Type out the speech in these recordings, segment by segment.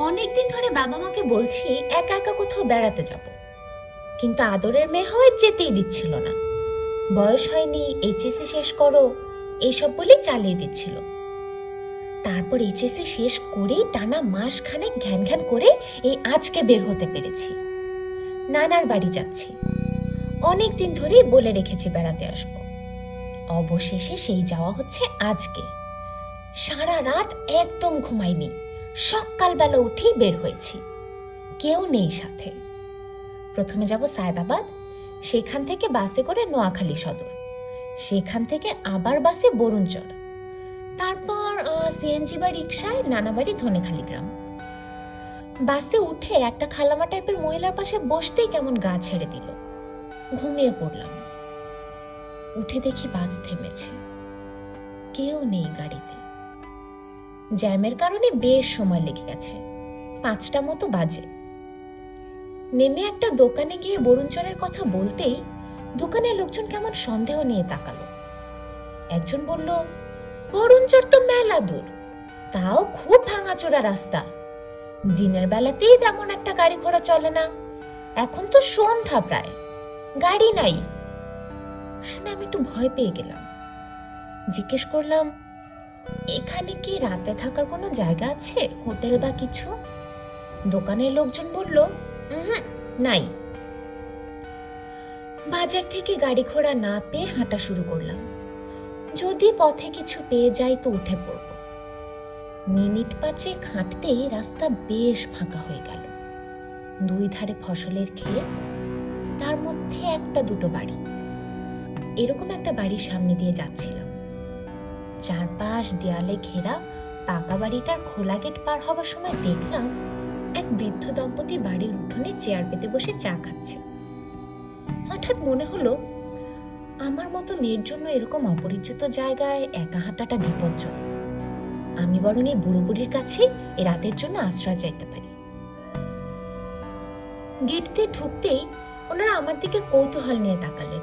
অনেকদিন ধরে বাবা মাকে বলছি একা একা কোথাও বেড়াতে যাব। কিন্তু আদরের মেয়ে হওয়ায় যেতেই দিচ্ছিল না। বয়স হয়নি, এইচএসসি শেষ করো, এইসব বলেই চালিয়ে দিচ্ছিল। তারপর এইচএসসি শেষ করেই টানা মাস খানেক ঘ্যান ঘ্যান করে এই আজকে বের হতে পেরেছি। নানার বাড়ি যাচ্ছি। অনেক দিন ধরেই বলে রেখেছি বেড়াতে আসব। অবশেষে সেই যাওয়া হচ্ছে আজকে। সারা রাত একদম ঘুমাইনি। সকালবেলা উঠেই বের হয়েছি। কেউ নেই সাথে। প্রথমে যাব সায়দাবাদ, সেখান থেকে বাসে করে নোয়াখালী সদর। সেখান থেকে আবার বাসে বরুণচর। তারপর সিএনজি বা রিক্সায় নানাবাড়ি ধনেখালি গ্রাম। বাসে উঠে একটা খালামা টাইপের মহিলার পাশে বসতেই কেমন গা ছেড়ে দিল। ঘুমিয়ে পড়লাম। উঠে দেখি বাস থেমেছে। কেউ নেই গাড়িতে। জ্যামের কারণে বেশ সময় লেগে গেছে। পাঁচটা মতো বাজে। নেমে একটা দোকানে গিয়ে বরুণচরের কথা বলতেই দোকানের লোকজন কেমন সন্দেহ নিয়ে তাকালো। একজন বলল, বরুণচর তো মেলা দূর, তাও খুব ভাঙাচোরা রাস্তা। দিনের বেলাতেই তেমন একটা গাড়ি ঘোড়া চলে না, এখন তো সন্ধ্যা প্রায়, গাড়ি নাই। শুনে আমি একটু ভয় পেয়ে গেলাম। জিজ্ঞেস করলাম এখানে কি রাতে থাকার কোনো জায়গা আছে? হোটেল বা কিছু? দোকানের লোকজন বলল নাই। বাজার থেকে গাড়ি ঘোড়া না পেয়ে হাঁটা শুরু করলাম। যদি পথে কিছু পেয়ে যাই তো উঠে পড়ব। মিনিট পাঁচে হাঁটতেই রাস্তা বেশ ফাঁকা হয়ে গেল। দুই ধারে ফসলের ক্ষেত, তার মধ্যে একটা দুটো বাড়ি। এরকম একটা বাড়ির সামনে দিয়ে যাচ্ছিলাম। চারপাশ দেয়ালে ঘেরা পাকা বাড়িটার খোলা গেট পার হবার সময় দেখলাম এক বৃদ্ধ দম্পতি বাড়ির উঠোনে চেয়ার পেতে বসে চা খাচ্ছে। হঠাৎ মনে হলো, আমার মতো মেয়ের জন্য এরকম অপরিচিত জায়গায় একা হাঁটাটা বিপজ্জনক। আমি বরং এই বুড়ো বুড়ির কাছে এ রাতের জন্য আশ্রয় চাইতে পারি। গেট দিয়ে ঢুকতেই ওনারা আমার দিকে কৌতূহল নিয়ে তাকালেন।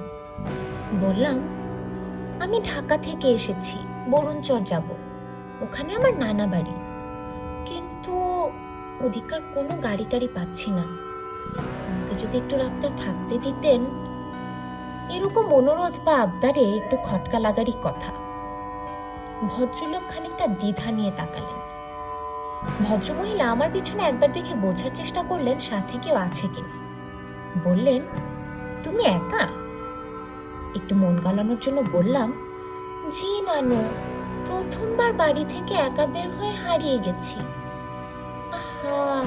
বললাম, আমি ঢাকা থেকে এসেছি। বরুণচর যাব। ওখানে আমার নানা বাড়ি। কিন্তু ওদিকার কোনো গাড়ি টাড়ি পাচ্ছি না। আমাকে যদি একটু রাতটা থাকতে দিতেন, এরকম অনুরোধ বা আবদারে একটু খটকা লাগারই কথা। ভদ্রলোক খানিকটা দ্বিধা নিয়ে তাকালেন। ভদ্রমহিলা আমার পিছনে একবার দেখে বোঝার চেষ্টা করলেন, সাথে কেউ আছে কিনা। বললেন, তুমি একা? একটু মন গালানোর জন্য বললাম জি, নানু। প্রথমবার বাড়ি থেকে একা বের হয়ে হারিয়ে গেছি। আহা,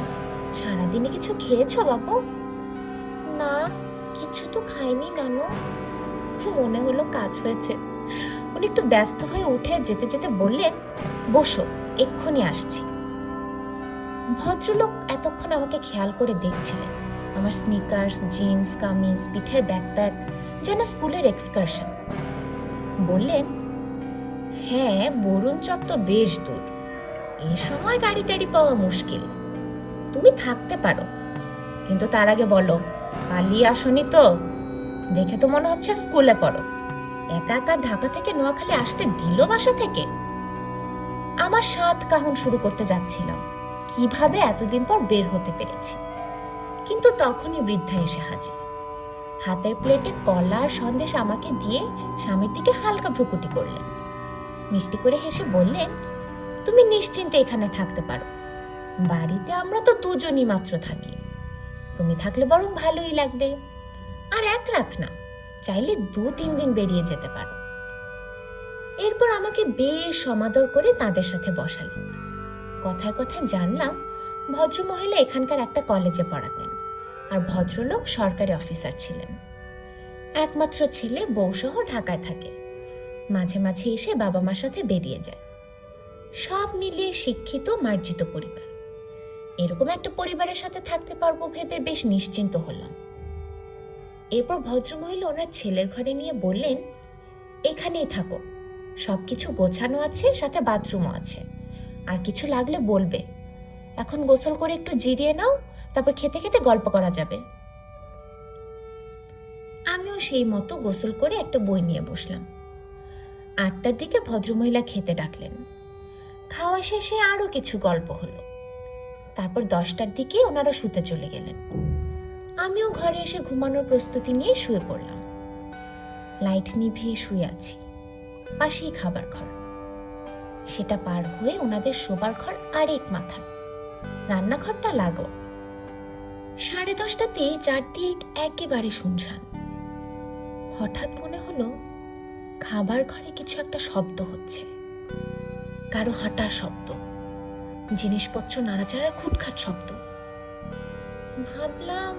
সারাদিনে কিছু খেয়েছো বাবু না, কিছু তো খাইনি নানু। মনে হলো কাজ হয়েছে। উনি একটু ব্যস্ত হয়ে উঠে যেতে যেতে বললেন, বসো, এক্ষুনি আসছি। ভদ্রলোক এতক্ষণ আমাকে খেয়াল করে দেখছিলেন। আমার স্নিকার্স জিন্স কামিজ, পিঠের ব্যাকপ্যাক যেন স্কুলের এক্সকারশন বললেন হ্যাঁ বরুণ চক তো বেশ দূর। এ সময় গাড়ি টাড়ি পাওয়া মুশকিল। তুমি থাকতে পারো। কিন্তু তার আগে বলো, পালিয়ে আসনি তো? দেখে তো মনে হচ্ছে স্কুলে পড়ো। একা একা ঢাকা থেকে নোয়াখালী আসতে দিল বাসা থেকে? আমার সাত কাহন শুরু করতে যাচ্ছিলাম। কীভাবে এতদিন পর বের হতে পেরেছি? কিন্তু তখনই বৃদ্ধা এসে হাজির। হাতের প্লেটে কলা আর সন্দেশ আমাকে দিয়ে স্বামীর দিকে হালকা ভ্রুকুটি করলেন। মিষ্টি করে হেসে বললেন, তুমি নিশ্চিন্তে এখানে থাকতে পারো। বাড়িতে আমরা তো দুজনই মাত্র থাকি। তুমি থাকলে বরং ভালোই লাগবে। আর এক রাত না, চাইলে দু তিন দিন বেরিয়ে যেতে পারো। এরপর আমাকে বেশ সমাদর করে তাদের সাথে বসালেন। কথায় কথায় জানলাম, ভদ্রমহিলা এখানকার একটা কলেজে পড়াতেন আর ভদ্রলোক সরকারি অফিসার ছিলেন। একমাত্র ছেলে বউসহ ঢাকায় থাকে। মাঝে মাঝে এসে বাবা মার সাথে বেরিয়ে যায়। সব মিলিয়ে শিক্ষিত, মার্জিত পরিবার। এরকম একটা পরিবারের সাথে থাকতে পারব ভেবে বেশ নিশ্চিন্ত হলাম। এরপর ভদ্রমহিলা ওনার ছেলের ঘরে নিয়ে বললেন, এখানেই থাকো। সবকিছু গোছানো আছে, সাথে বাথরুমও আছে। আর কিছু লাগলে বলবে। এখন গোসল করে একটু জিরিয়ে নাও, তারপর খেতে খেতে গল্প করা যাবে। আমিও সেই মতো গোসল করে একটা বই নিয়ে বসলাম। আটটার দিকে ভদ্রমহিলা খেতে ডাকলেন। খাওয়া শেষে আরও কিছু গল্প হলো। তারপর দশটার দিকে ওনারা শুতে চলে গেলেন। আমিও ঘরে এসে ঘুমানোর প্রস্তুতি নিয়ে শুয়ে পড়লাম। লাইট নিভিয়ে শুয়ে আছি। পাশেই খাবার ঘর। সেটা পার হয়ে ওনাদের শোবার ঘর আরেক মাথা। রান্নাঘরটা লাগো সাড়ে দশটাতে চারদিক একেবারে শুনশান। হঠাৎ মনে হলো খাবার ঘরে কিছু একটা শব্দ হচ্ছে। কারও হাঁটার শব্দ, জিনিসপত্র নাড়াচাড়ার খুটখাট শব্দ। ভাবলাম,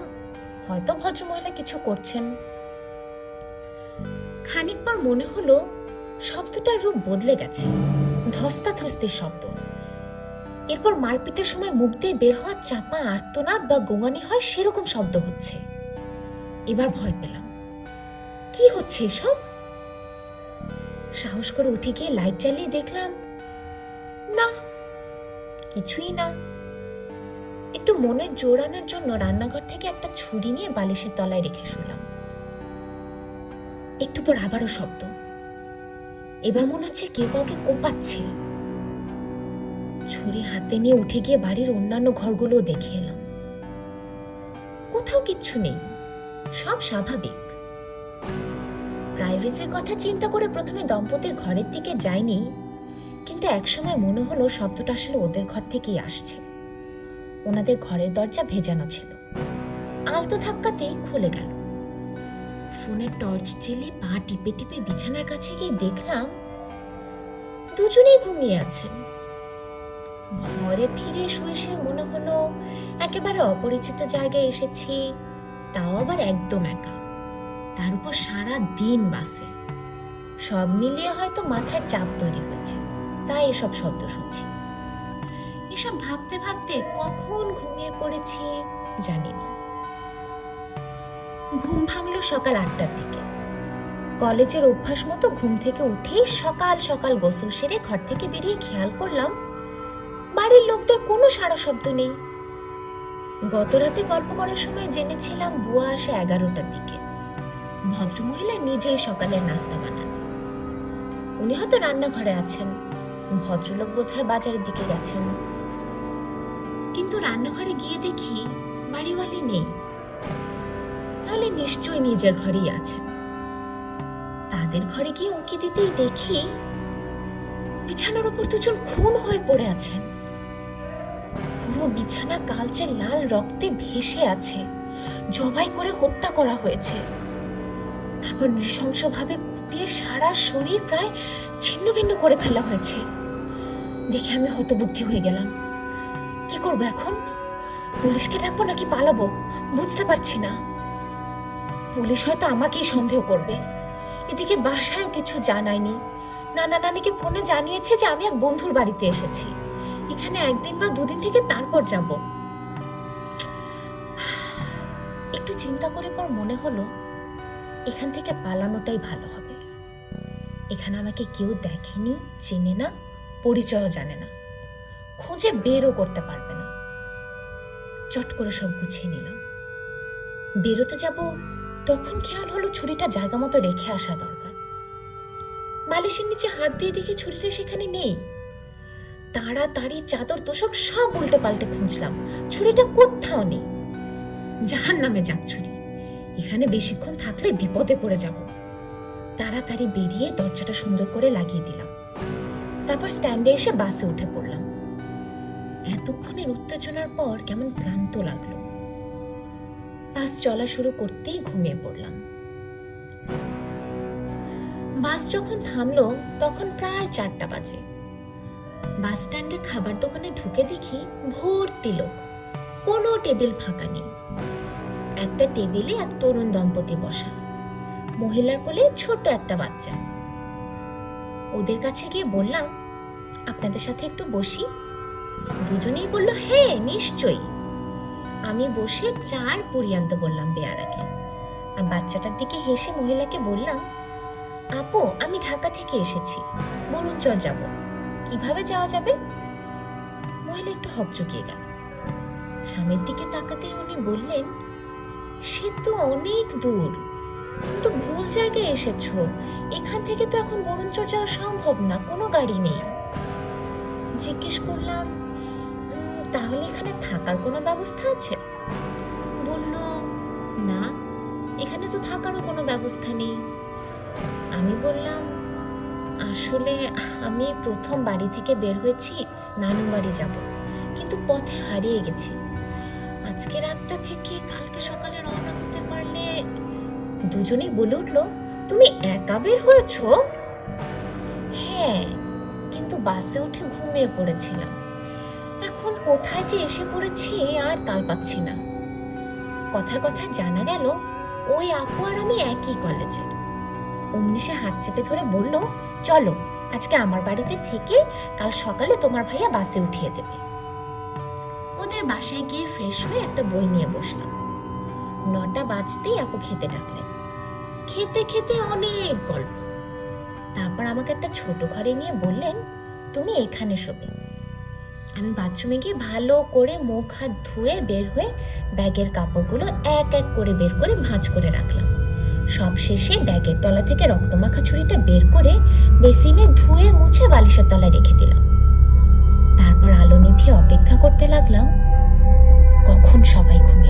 হয়তো ভদ্রমহিলা কিছু করছেন। খানিক পর মনে হলো, শব্দটার রূপ বদলে গেছে, ধস্তাধস্তির শব্দ। এরপর মারপিটের সময় মুখ দিয়ে বের হওয়া চাপা আর্তনাদ বা গোঙানি হয় সেরকম শব্দ হচ্ছে। এবার ভয় পেলাম। কি হচ্ছে এসব? সাহস করে উঠে গিয়ে লাইট জ্বালিয়ে দেখলাম, না, কিছুই না। একটু মনের জোর আনার জন্য রান্নাঘর থেকে একটা ছুরি নিয়ে বালিশের তলায় রেখে শুলাম। একটু পর আবারও শব্দ। এবার মনে হচ্ছে কেউ কাউকে কোপাচ্ছে। ছুরি হাতে নিয়ে উঠে গিয়ে বাড়ির অন্যান্য ঘরগুলো দেখে এলাম। কোথাও কিচ্ছু নেই, সব স্বাভাবিক। প্রাইভেসির কথা চিন্তা করে প্রথমে দম্পতির ঘরের দিকে যায়নি, কিন্তু একসময় মনে হলো শব্দটা আসলে ওদের ঘর থেকেই আসছে। ওনাদের ঘরের দরজা ভেজানো ছিল। আলতো ধাক্কাতেই খুলে গেল। ফোনের টর্চ জেলে পা টিপে টিপে বিছানার কাছে গিয়ে দেখলাম, দুজনেই ঘুমিয়ে আছেন। ঘরে ফিরে শুয়ে শুয়ে মনে হলো, একেবারে অপরিচিত জায়গায় এসেছি, তাও আবার একদম একা। তার উপর সারা দিন বাসে। সব মিলিয়ে হয়তো মাথায় চাপ তৈরি হয়েছে। তাই এসব শব্দ শুনছি। এসব ভাবতে ভাবতে কখন ঘুমিয়ে পড়েছি জানি না। ঘুম ভাঙলো সকাল আটটার দিকে। কলেজের অভ্যাস মতো ঘুম থেকে উঠেই সকাল সকাল গোসল সেরে ঘর থেকে বেরিয়ে খেয়াল করলাম, বাড়ির লোকদের কোনো সারা শব্দ নেই। গত রাতে গল্প করার সময় জেনেছিলাম বুয়া আসে এগারোটার দিকে। ভদ্রমহিলা নিজেই সকালের নাস্তা বানান। উনি হয়তো রান্নাঘরে আছেন, ভদ্রলোক বোধহয় বাজারের দিকে গেছেন। কিন্তু রান্নাঘরে গিয়ে দেখি বাড়িওয়ালি নেই। তাহলে নিশ্চয়ই নিজের ঘরেই আছেন। তাদের ঘরে গিয়ে উঁকি দিতেই দেখি বিছানার উপর দুজন খুন হয়ে পড়ে আছেন। পুরো বিছানা কালচে লাল রক্তে ভেসে আছে, জবাই করে হত্যা করা হয়েছে। তারপর নৃশংসভাবে কুপিয়ে সারা শরীর প্রায় ছিন্ন ভিন্ন করে ফেলা হয়েছে। দেখে আমি হতবুদ্ধি হয়ে গেলাম। কি করব এখন? পুলিশকে ডাকবো নাকি পালাবো? বুঝতে পারছি না। পুলিশ হয়তো আমাকেই সন্দেহ করবে। এদিকে বাসায়ও কিছু জানায়নি। নানা নানিকে ফোনে জানিয়েছে যে আমি এক বন্ধুর বাড়িতে এসেছি। এখানে একদিন বা দুদিন থেকে তারপর যাব। একটু চিন্তা করে পর মনে হলো এখান থেকে পালানোটাই ভালো হবে। এখানে আমাকে কেউ দেখেনি, চেনে না, পরিচয়ও জানে না। খুঁজে বেরও করতে পারবে না। চট করে সব গুছিয়ে নিলাম। বেরোতে যাব, তখন খেয়াল হলো ছুরিটা জায়গা মতো রেখে আসা দরকার। বালিশের নিচে হাত দিয়ে দেখি ছুরিটা সেখানে নেই। তাড়াতাড়ি চাদর, তোষক সব উল্টে পাল্টে খুঁজলাম। ছুরিটা কোথাও নেই। জাহান নামে যাক ছুরি। এখানে বেশিক্ষণ থাকলে বিপদে পড়ে যাব। তাড়াতাড়ি বেরিয়ে দরজাটা সুন্দর করে লাগিয়ে দিলাম। তারপর স্ট্যান্ডে এসে বাসে উঠে পড়লাম। এতক্ষণের উত্তেজনার পর কেমন ক্লান্ত লাগল। বাস চলা শুরু করতেই ঘুমিয়ে পড়লাম। বাস যখন থামলো, তখন প্রায় চারটা বাজে। বাস স্ট্যান্ডের খাবার দোকানে ঢুকে দেখি ভর্তি লোক। কোনো টেবিল ফাঁকা নেই। একটা টেবিলে এক তরুণ দম্পতি বসা। মহিলার কোলে ছোট একটা বাচ্চা। ওদের কাছে গিয়ে বললাম, আপনাদের সাথে একটু বসি? দুজনেই বলল হ্যাঁ নিশ্চয়ই। আমি বসে চার পুরি আনতে বললাম বেয়ারাকে। আর বাচ্চাটার দিকে হেসে মহিলাকে বললাম, আপু, আমি ঢাকা থেকে এসেছি, বরুণচর যাব। কীভাবে যাওয়া যাবে? মহিলা একটু হকচকিয়ে গেল। স্বামীর দিকে তাকাতেই উনি বললেন সে তো অনেক দূর। তুমি তো ভুল জায়গায় এসেছ। এখান থেকে তো এখন বরুণচর যাওয়া সম্ভব না, কোনো গাড়ি নেই। জিজ্ঞেস করলাম তাহলে এখানে থাকার কোনো ব্যবস্থা আছে? বলল, না, এখানে তো থাকারও কোনো ব্যবস্থা নেই। আমি বললাম, আসলে আমি প্রথম বাড়ি থেকে বের হয়েছি নানু বাড়ি যাব। কিন্তু পথে হারিয়ে গেছি। আজকে রাতটা থেকে কালকে সকালে রওনা হতে পারলে দুজনেই বলে উঠল, তুমি একা বের হয়েছো? হ্যাঁ কিন্তু বাসে উঠে ঘুমিয়ে পড়েছিলাম। এখন কোথায় যে এসে পড়েছি আর তাল পাচ্ছি না। কথায় কথায় জানা গেল, ওই আপু আর আমি একই কলেজের অমনি সে হাত চেপে ধরে বলল, চলো, আজকে আমার বাড়িতে থেকে কাল সকালে তোমার ভাইয়া বাসে উঠিয়ে দেবে। ওদের বাসায় গিয়ে ফ্রেশ হয়ে একটা বই নিয়ে বসলাম। নটা বাজতেই আপু খেতে ডাকলেন। খেতে খেতে অনেক গল্প। তারপর আমাকে একটা ছোট ঘরে নিয়ে বললেন, তুমি এখানে শোবে। আমি বাথরুমে গিয়ে ভালো করে মুখ হাত ধুয়ে বের হয়ে ব্যাগের কাপড়গুলো এক এক করে বের করে ভাঁজ করে রাখলাম। সব শেষে ব্যাগের তলা থেকে রক্তমাখা ছুরিটা বের করে বেসিনে ধুয়ে মুছে বালিশের তলায় রেখে দিলাম। তারপর আলো নিভিয়ে অপেক্ষা করতে লাগলাম। কখন সবাই ঘুমিয়ে